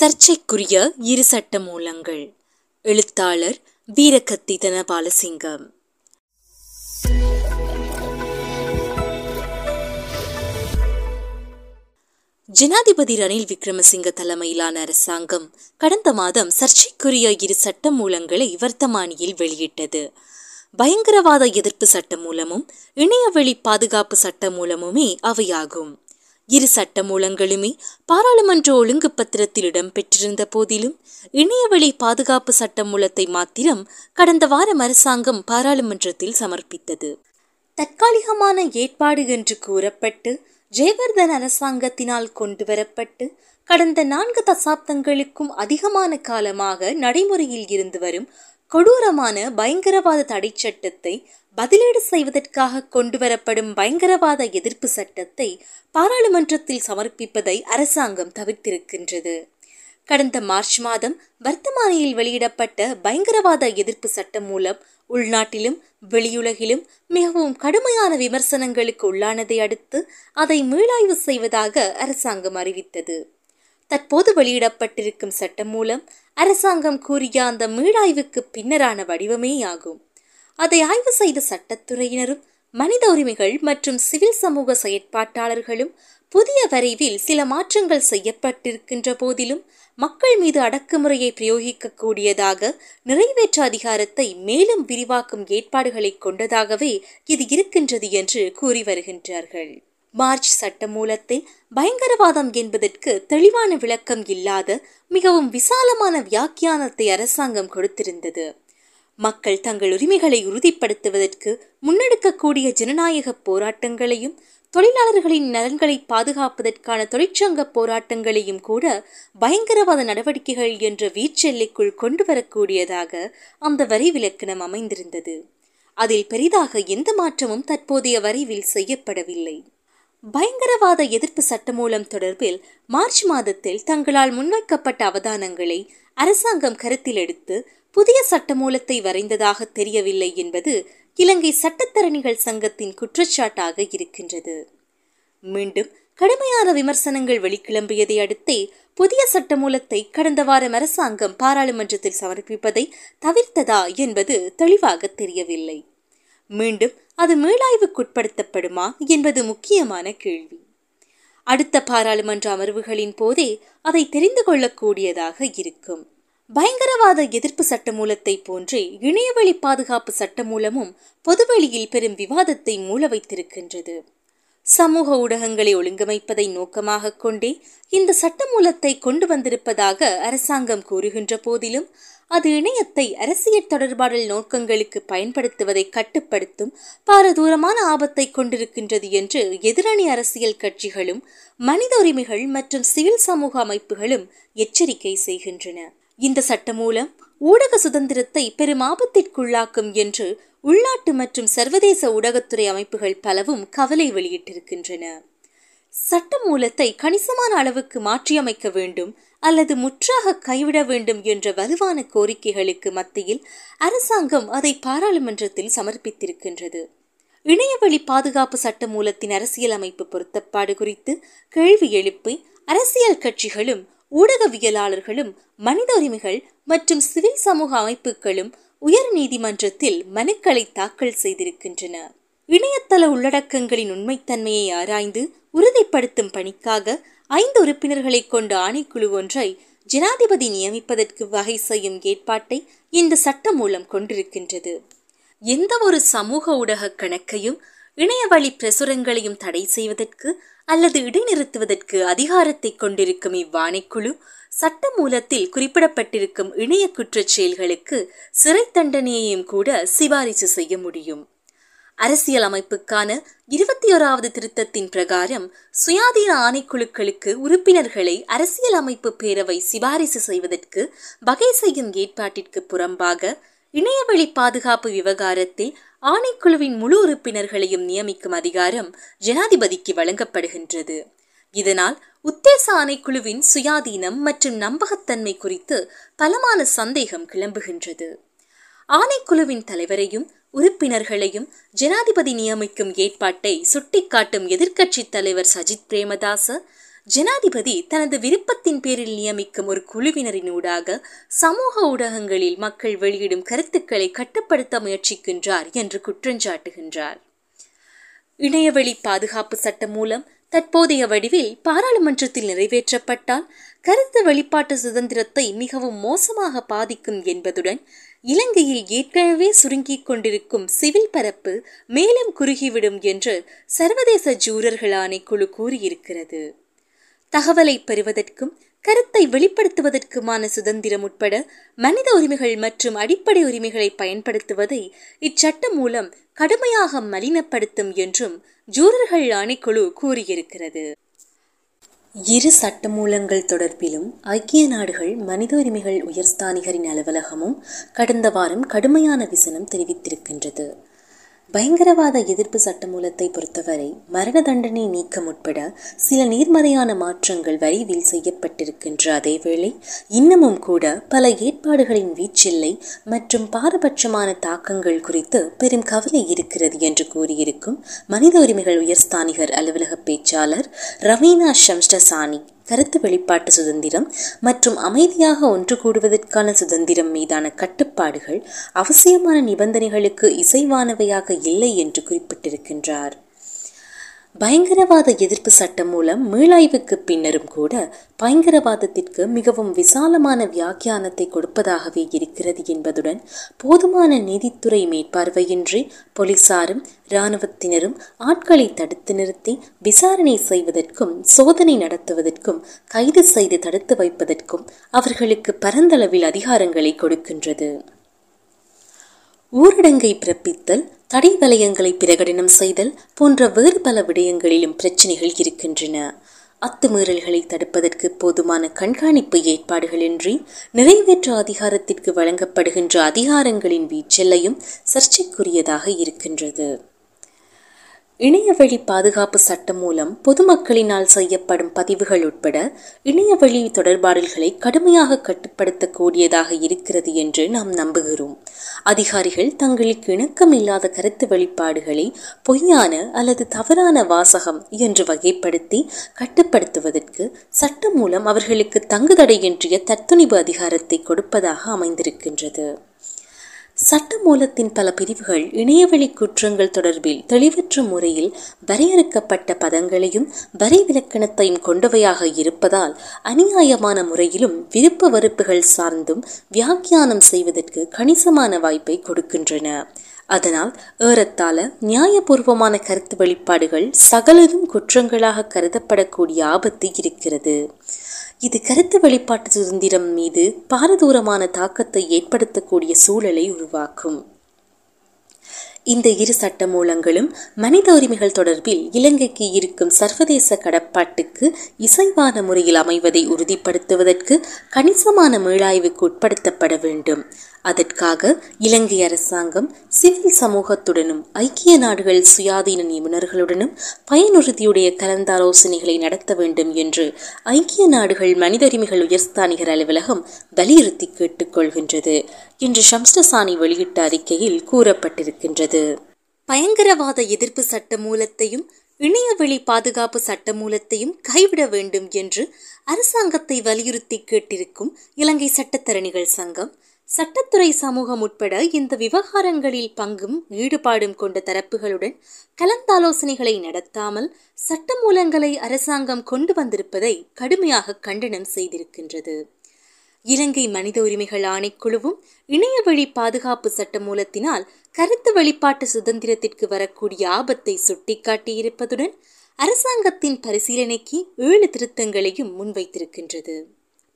சர்ச்சைக்குரிய இரு சட்ட மூலங்கள். எழுத்தாளர் வீரகத்தி தனபாலசிங்கம் ஜனாதிபதி ரணில் விக்ரமசிங்க தலைமையிலான அரசாங்கம் கடந்த மாதம் சர்ச்சைக்குரிய இரு சட்ட மூலங்களை வர்த்தமானியில் வெளியிட்டது. பயங்கரவாத எதிர்ப்பு சட்ட மூலமும் இணையவெளி பாதுகாப்பு சட்ட மூலமுமே அவையாகும். இரு சட்டமூலங்களுமே பாராளுமன்ற ஒழுங்கு பத்திரத்தில் இடம்பெற்றிருந்த போதிலும் இணையவழி பாதுகாப்பு சட்ட மூலத்தை மாத்திரம் கடந்த வாரம் அரசாங்கம் பாராளுமன்றத்தில் சமர்ப்பித்தது. தற்காலிகமான ஏற்பாடு என்று கூறப்பட்டு ஜெயவர்தன் அரசாங்கத்தினால் கொண்டுவரப்பட்டு கடந்த நான்கு தசாப்தங்களுக்கும் அதிகமான காலமாக நடைமுறையில் இருந்து வரும் கொடூரமான பயங்கரவாத தடை சட்டத்தை பதிலீடு செய்வதற்காக கொண்டுவரப்படும் பயங்கரவாத எதிர்ப்பு சட்டத்தை பாராளுமன்றத்தில் சமர்ப்பிப்பதை அரசாங்கம் தவிர்த்திருக்கின்றது. கடந்த மார்ச் மாதம் வர்த்தமானியில் வெளியிடப்பட்ட பயங்கரவாத எதிர்ப்பு சட்டம் மூலம் உள்நாட்டிலும் வெளியுலகிலும் மிகவும் கடுமையான விமர்சனங்களுக்கு உள்ளானதை அடுத்து அதை மீளாய்வு செய்வதாக அரசாங்கம் அறிவித்தது. தற்போது வெளியிடப்பட்டிருக்கும் சட்டம் மூலம் அரசாங்கம் கூறிய அந்த மீளாய்வுக்கு பின்னரான வடிவமே ஆகும் அதை ஆய்வு செய்த சட்டத்துறையினரும் மனித உரிமைகள் மற்றும் சிவில் சமூக செயற்பாட்டாளர்களும் புதிய வரைவில் சில மாற்றங்கள் செய்யப்பட்டிருக்கின்ற போதிலும் மக்கள் மீது அடக்குமுறையை பிரயோகிக்கக்கூடியதாக நிறைவேற்ற அதிகாரத்தை மேலும் விரிவாக்கும் ஏற்பாடுகளை கொண்டதாகவே இது இருக்கின்றது என்று கூறி வருகின்றார்கள். மார்ச் சட்ட மூலத்தில் பயங்கரவாதம் என்பதற்கு தெளிவான விளக்கம் இல்லாத மிகவும் விசாலமான வியாக்கியானத்தை அரசாங்கம் கொடுத்திருந்தது. மக்கள் தங்கள் உரிமைகளை உறுதிப்படுத்துவதற்கு முன்னெடுக்கக்கூடிய ஜனநாயக போராட்டங்களையும் தொழிலாளர்களின் நலன்களை பாதுகாப்பதற்கான தொழிற்சங்க போராட்டங்களையும் கூட பயங்கரவாத நடவடிக்கைகள் என்ற வீச்செல்லைக்குள் கொண்டு வரக்கூடியதாக அந்த வரி விலக்கணம் அமைந்திருந்தது. அதில் பெரிதாக எந்த மாற்றமும் தற்போதைய வரைவில் செய்யப்படவில்லை. பயங்கரவாத எதிர்ப்பு சட்டமூலம் தொடர்பில் மார்ச் மாதத்தில் தங்களால் முன்வைக்கப்பட்ட அவதானங்களை அரசாங்கம் கருத்தில் எடுத்து புதிய சட்டமூலத்தை வரைந்ததாக தெரியவில்லை என்பது இலங்கை சட்டத்தரணிகள் சங்கத்தின் குற்றச்சாட்டாக இருக்கின்றது. மீண்டும் கடுமையான விமர்சனங்கள் வெளிக்கிளம்பியதை அடுத்தே புதிய சட்டமூலத்தை கடந்த வாரம் அரசாங்கம் பாராளுமன்றத்தில் சமர்ப்பிப்பதை தவிர்த்ததா என்பது தெளிவாக தெரியவில்லை. மீண்டும் அது மீளாய்வுக்குட்படுத்தப்படுமா என்பது முக்கியமான கேள்வி. அடுத்த பாராளுமன்ற அமர்வுகளின் போதே அதை தெரிந்து கொள்ளக்கூடியதாக இருக்கும். பயங்கரவாத எதிர்ப்பு சட்டமூலத்தை போன்றே இணையவழி பாதுகாப்பு சட்டமூலமும் பொதுவெளியில் பெரும் விவாதத்தை மூல வைத்திருக்கின்றது. சமூக ஊடகங்களை ஒழுங்கமைப்பதை நோக்கமாக கொண்டே இந்த சட்டமூலத்தை கொண்டு வந்திருப்பதாக அரசாங்கம் கூறுகின்ற போதிலும் அது இணையத்தை அரசியல் தொடர்பாடல் நோக்கங்களுக்கு பயன்படுத்துவதை கட்டுப்படுத்தும் பாரதூரமான ஆபத்தை கொண்டிருக்கின்றது என்று எதிரணி அரசியல் கட்சிகளும் மனித உரிமைகள் மற்றும் சிவில் சமூக அமைப்புகளும் எச்சரிக்கை செய்கின்றன. இந்த சட்டமூலம் ஊடக சுதந்திரத்தை பெரும் ஆபத்திற்குள்ளாக்கும் என்று உள்நாட்டு மற்றும் சர்வதேச ஊடகத்துறை அமைப்புகள் பலவும் கவலை வெளியிட்டிருக்கின்றன. சட்ட மூலத்தை கணிசமான அளவுக்கு மாற்றியமைக்க வேண்டும் அல்லது முற்றாக கைவிட வேண்டும் என்ற வலுவான கோரிக்கைகளுக்கு மத்தியில் அரசாங்கம் அதை பாராளுமன்றத்தில் சமர்ப்பித்திருக்கின்றது. இணையவழி பாதுகாப்பு சட்ட மூலத்தின் அரசியல் அமைப்பு பொருத்தப்பாடு குறித்து கேள்வி எழுப்பி அரசியல் கட்சிகளும் ஊடகவியலாளர்களும் மனித உரிமைகள் மற்றும் சிவில் சமூக அமைப்புகளும் உயர் நீதிமன்றத்தில் மனுக்களை தாக்கல் செய்திருக்கின்றன. இணையதள உள்ளடக்கங்களின் உண்மைத்தன்மையை ஆராய்ந்து உறுதிப்படுத்தும் பணிக்காக ஐந்து உறுப்பினர்களை கொண்ட ஆணைக்குழு ஒன்றை ஜனாதிபதி நியமிப்பதற்கு வகை செய்யும் ஏற்பாட்டை இந்த சட்டம் மூலம் கொண்டிருக்கின்றது. எந்த ஒரு சமூக ஊடக கணக்கையும் இணையவழி பிரசுரங்களையும் தடை செய்வதற்கு அல்லது இடைநிறுத்துவதற்கு அதிகாரத்தை கொண்டிருக்கும் இவ்வாணைக்குழு சட்ட மூலத்தில் குறிப்பிடப்பட்டிருக்கும் இணைய குற்றச் செயல்களுக்கு சிறை தண்டனையையும் கூட சிபாரிசு செய்ய முடியும். அரசியல் அமைப்புக்கான இருபத்தி ஓராவது திருத்தத்தின் பிரகாரம் சுயாதீன ஆணைக்குழுக்களுக்கு உறுப்பினர்களை அரசியல் அமைப்பு பேரவை சிபாரிசு செய்வதற்கு வகை செய்யும் ஏற்பாட்டிற்கு புறம்பாக இணையவழி பாதுகாப்பு விவகாரத்தில் ஆணைக்குழுவின் முழு உறுப்பினர்களையும் நியமிக்கும் அதிகாரம் ஜனாதிபதிக்கு வழங்கப்படுகின்றது. இதனால் உத்தேச ஆணைக்குழுவின் சுயாதீனம் மற்றும் நம்பகத்தன்மை குறித்து பலமான சந்தேகம் கிளம்புகின்றது. ஆணைக்குழுவின் தலைவரையும் உறுப்பினர்களையும் ஜனாதிபதி நியமிக்கும் ஏற்பாட்டை சுட்டிக்காட்டும் எதிர்க்கட்சித் தலைவர் சஜித் பிரேமதாச ஜனாதிபதி தனது விருப்பத்தின் பேரில் நியமிக்கும் ஒரு குழுவினரினூடாக சமூக ஊடகங்களில் மக்கள் வெளியிடும் கருத்துக்களை கட்டுப்படுத்த முயற்சிக்கின்றார் என்று குற்றஞ்சாட்டுகின்றார். இணையவழி பாதுகாப்பு சட்டம் மூலம் தற்போதைய வடிவில் பாராளுமன்றத்தில் நிறைவேற்றப்பட்டால் கருத்து வெளிப்பாட்டு சுதந்திரத்தை மிகவும் மோசமாக பாதிக்கும் என்பதுடன் இலங்கையில் ஏற்கனவே சுருங்கிக் கொண்டிருக்கும் சிவில் பரப்பு மேலும் குறுகிவிடும் என்று சர்வதேச ஜூரர்கள் ஆணைக்குழு கூறியிருக்கிறது. தகவலை பெறுவதற்கும் கருத்தை வெளிப்படுத்துவதற்குமான சுதந்திரம் உட்பட மனித உரிமைகள் மற்றும் அடிப்படை உரிமைகளை பயன்படுத்துவதை இச்சட்டம் மூலம் கடுமையாக மலினப்படுத்தும் என்றும் ஜூரர்கள் ஆணைக்குழு கூறியிருக்கிறது. இரு சட்டமூலங்கள் தொடர்பிலும் ஐக்கிய நாடுகள் மனித உரிமைகள் உயர்ஸ்தானிகரின் அலுவலகமும் கடந்த வாரம் கடுமையான விசனம் தெரிவித்திருக்கின்றது. பயங்கரவாத எதிர்ப்பு சட்டமூலத்தை பொறுத்தவரை மரண தண்டனை நீக்கம் உட்பட சில நேர்மறையான மாற்றங்கள் வரிவில் செய்யப்பட்டிருக்கின்ற அதேவேளை இன்னமும் கூட பல ஏற்பாடுகளின் வீச்சில்லை மற்றும் பாரபட்சமான தாக்கங்கள் குறித்து பெரும் கவலை இருக்கிறது என்று கூறியிருக்கும் மனித உரிமைகள் உயர்ஸ்தானிகர் அலுவலக பேச்சாளர் ரவீனா ஷம்ஸ்டசானி. கருத்து வெளிப்பாட்டு சுதந்திரம் மற்றும் அமைதியாக ஒன்று கூடுவதற்கான சுதந்திரம் மீதான கட்டுப்பாடுகள் அவசியமான நிபந்தனைகளுக்கு இசைவானவையாக இல்லை என்று குறிப்பிட்டிருக்கின்றார். பயங்கரவாத எதிர்ப்பு சட்டம் மூலம் மீளாய்வுக்கு பின்னரும் கூட பயங்கரவாதத்திற்கு மிகவும் விசாலமான வியாக்கியானத்தை கொடுப்பதாகவே இருக்கிறது என்பதுடன் போதுமான நீதித்துறை மேற்பார்வையின்றி போலீசாரும் இராணுவத்தினரும் ஆட்களை தடுத்து நிறுத்தி விசாரணை செய்வதற்கும் சோதனை நடத்துவதற்கும் கைது செய்து தடுத்து வைப்பதற்கும் அவர்களுக்கு பரந்தளவில் அதிகாரங்களை கொடுக்கின்றது. ஊரடங்கை பிறப்பித்தல் தடை வலயங்களை பிரகடனம் செய்தல் போன்ற வேறு பல விடயங்களிலும் பிரச்சனைகள் இருக்கின்றன. அத்துமீறல்களை தடுப்பதற்கு போதுமான கண்காணிப்பு ஏற்பாடுகளின்றி நிறைவேற்ற அதிகாரத்திற்கு வழங்கப்படுகின்ற அதிகாரங்களின் வீச்செல்லையும் சர்ச்சைக்குரியதாக இருக்கின்றது. இணையவழி பாதுகாப்பு சட்டம் மூலம் பொதுமக்களினால் செய்யப்படும் பதிவுகள் உட்பட இணையவழி தொடர்பாடல்களை கடுமையாக கட்டுப்படுத்தக்கூடியதாக இருக்கிறது என்று நாம் நம்புகிறோம். அதிகாரிகள் தங்களுக்கு இணக்கமில்லாத கருத்து வெளிப்பாடுகளை பொய்யான அல்லது தவறான வாசகம் என்று வகைப்படுத்தி கட்டுப்படுத்துவதற்கு சட்டம் மூலம் அவர்களுக்கு தங்குதடையின்றிய தத்துணிவு அதிகாரத்தை கொடுப்பதாக அமைந்திருக்கின்றது. சட்ட மூலத்தின் பல பிரிவுகள் இணையவழி குற்றங்கள் தொடர்பில் தெளிவற்ற முறையில் வரையறுக்கப்பட்ட பதங்களையும் வரி விலக்கணத்தையும் கொண்டவையாக இருப்பதால் அநியாயமான முறையிலும் விருப்ப வெறுப்புகள் சார்ந்தும் வியாக்கியானம் செய்வதற்கு கணிசமான வாய்ப்பை கொடுக்கின்றன. அதனால் ஏறத்தாழ நியாயபூர்வமான கருத்து வெளிப்பாடுகள் சகலரும் குற்றங்களாக கருதப்படக்கூடிய ஆபத்து இருக்கிறது. இது கருத்து வெளிப்பாட்டு சுதந்திரம் மீது பாரதூரமான தாக்கத்தை ஏற்படுத்தக்கூடிய சூழலை உருவாக்கும். இந்த இரு சட்ட மூலங்களும் மனித உரிமைகள் தொடர்பில் இலங்கைக்கு இருக்கும் சர்வதேச கடப்பாட்டுக்கு இசைவான முறையில் அமைவதை உறுதிப்படுத்துவதற்கு கணிசமான மீளாய்வுக்கு உட்படுத்தப்பட வேண்டும். அதற்காக இலங்கை அரசாங்கம் சிவில் சமூகத்துடனும் ஐக்கிய நாடுகள் சுயாதீன நிபுணர்களுடனும் பயனுறுதியுடைய கலந்தாலோசனைகளை நடத்த வேண்டும் என்று ஐக்கிய நாடுகள் மனிதரிமைகள் உயர்ஸ்தானிகர் அலுவலகம் வலியுறுத்தி கேட்டுக்கொள்கின்றது என்று ஷம்ஸ்டசானி வெளியிட்ட அறிக்கையில் கூறப்பட்டிருக்கின்றது. பயங்கரவாத எதிர்ப்பு சட்ட மூலத்தையும் இணையவெளி பாதுகாப்பு சட்ட மூலத்தையும் கைவிட வேண்டும் என்று அரசாங்கத்தை வலியுறுத்தி கேட்டிருக்கும் இலங்கை சட்டத்தரணிகள் சங்கம் சட்டத்துறை சமூகம் உட்பட இந்த விவகாரங்களில் பங்கும் ஈடுபாடும் கொண்ட தரப்புகளுடன் கலந்தாலோசனைகளை நடத்தாமல் சட்ட மூலங்களை அரசாங்கம் கொண்டு வந்திருப்பதை கடுமையாக கண்டனம் செய்திருக்கின்றது. இலங்கை மனித உரிமைகள் ஆணைக்குழுவும் இணையவழி பாதுகாப்பு சட்ட மூலத்தினால் கருத்து வெளிப்பாட்டு சுதந்திரத்திற்கு வரக்கூடிய ஆபத்தை சுட்டிக்காட்டியிருப்பதுடன் அரசாங்கத்தின் பரிசீலனைக்கு ஏழு திருத்தங்களையும் முன்வைத்திருக்கின்றது.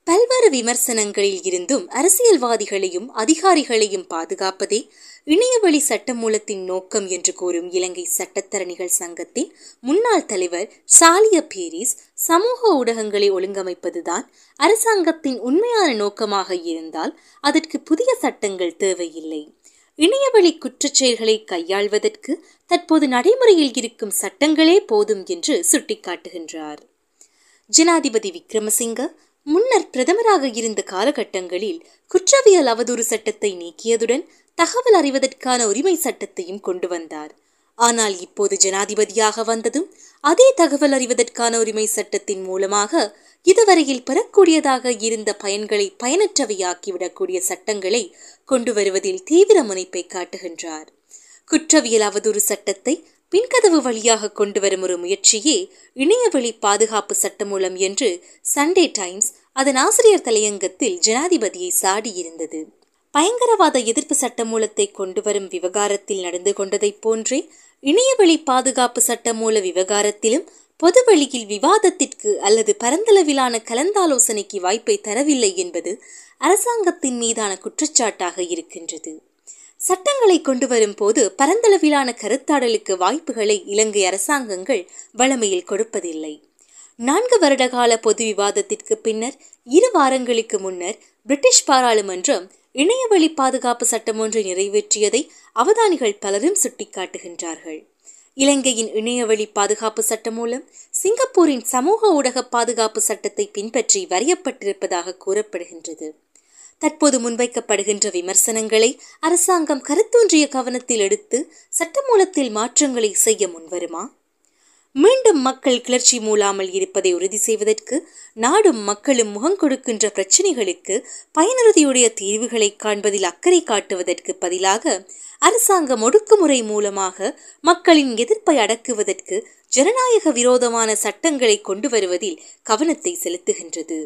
பல்வேறு விமர்சனங்களில் இருந்தும் அரசியல்வாதிகளையும் அதிகாரிகளையும் பாதுகாப்பதே இணையவழி சட்டமூலத்தின் நோக்கம் என்று கூறும் இலங்கை சட்டத்தரணிகள் சங்கத்தின் முன்னாள் தலைவர் சாலிய பேரிஸ் சமூக ஊடகங்களை ஒழுங்கமைப்பதுதான் அரசாங்கத்தின் உண்மையான நோக்கமாக இருந்தால் அதற்கு புதிய சட்டங்கள் தேவையில்லை. இணையவழி குற்றச்செயல்களை கையாள்வதற்கு தற்போது நடைமுறையில் இருக்கும் சட்டங்களே போதும் என்று சுட்டிக்காட்டுகின்றார். ஜனாதிபதி விக்ரமசிங்க முன்னர் பிரதமராக இருந்த காலகட்டங்களில் குற்றவியல் அவதூறு சட்டத்தை நீக்கியதுடன் தகவல் அறிவதற்கான உரிமை சட்டத்தையும் கொண்டு வந்தார். ஆனால் இப்போது ஜனாதிபதியாக வந்ததும் அதே தகவல் அறிவதற்கான உரிமை சட்டத்தின் மூலமாக இதுவரையில் பெறக்கூடியதாக இருந்த பயன்களை பயனற்றவையாக்கிவிடக்கூடிய சட்டங்களை கொண்டு வருவதில் தீவிர முனைப்பை காட்டுகின்றார். குற்றவியல் அவதூறு சட்டத்தை பின்கதவு வழியாக கொண்டு வரும் ஒரு முயற்சியே இணையவழி பாதுகாப்பு சட்டமூலம் என்று சண்டே டைம்ஸ் அதன் ஆசிரியர் தலையங்கத்தில் ஜனாதிபதியை சாடியிருந்தது. பயங்கரவாத எதிர்ப்பு சட்டமூலத்தை கொண்டு வரும் விவகாரத்தில் நடந்து கொண்டதைப் போன்றே இணையவழி பாதுகாப்பு சட்டமூல விவகாரத்திலும் பொதுவெளியில் விவாதத்திற்கு அல்லது பரந்தளவிலான கலந்தாலோசனைக்கு வாய்ப்பை தரவில்லை என்பது அரசாங்கத்தின் மீதான குற்றச்சாட்டாக இருக்கின்றது. சட்டங்களை கொண்டு வரும் போது பரந்தளவிலான கருத்தாடலுக்கு வாய்ப்புகளை இலங்கை அரசாங்கங்கள் வளமையில் கொடுப்பதில்லை. நான்கு வருடகால பொது விவாதத்திற்கு பின்னர் இரு வாரங்களுக்கு முன்னர் பிரிட்டிஷ் பாராளுமன்றம் இணையவழி பாதுகாப்பு சட்டம் ஒன்றை நிறைவேற்றியதை அவதானிகள் பலரும் சுட்டிக்காட்டுகின்றார்கள். இலங்கையின் இணையவழி பாதுகாப்பு சட்டம் மூலம் சிங்கப்பூரின் சமூக ஊடக பாதுகாப்பு சட்டத்தை பின்பற்றி வரையப்பட்டிருப்பதாக கூறப்படுகின்றது. தற்போது முன்வைக்கப்படுகின்ற விமர்சனங்களை அரசாங்கம் கருத்தூன்றிய கவனத்தில் எடுத்து சட்டமூலத்தில் மாற்றங்களை செய்ய முன்வருமா? மீண்டும் மக்கள் கிளர்ச்சி மூலாமல் இருப்பதை உறுதி செய்வதற்கு நாடும் மக்களும் முகம் கொடுக்கின்ற பிரச்சினைகளுக்கு பயனுறுதியுடைய தீர்வுகளை காண்பதில் அக்கறை காட்டுவதற்கு பதிலாக அரசாங்கம் ஒடுக்குமுறை மூலமாக மக்களின் எதிர்ப்பை அடக்குவதற்கு ஜனநாயக விரோதமான சட்டங்களை கொண்டு வருவதில் கவனத்தை செலுத்துகின்றது.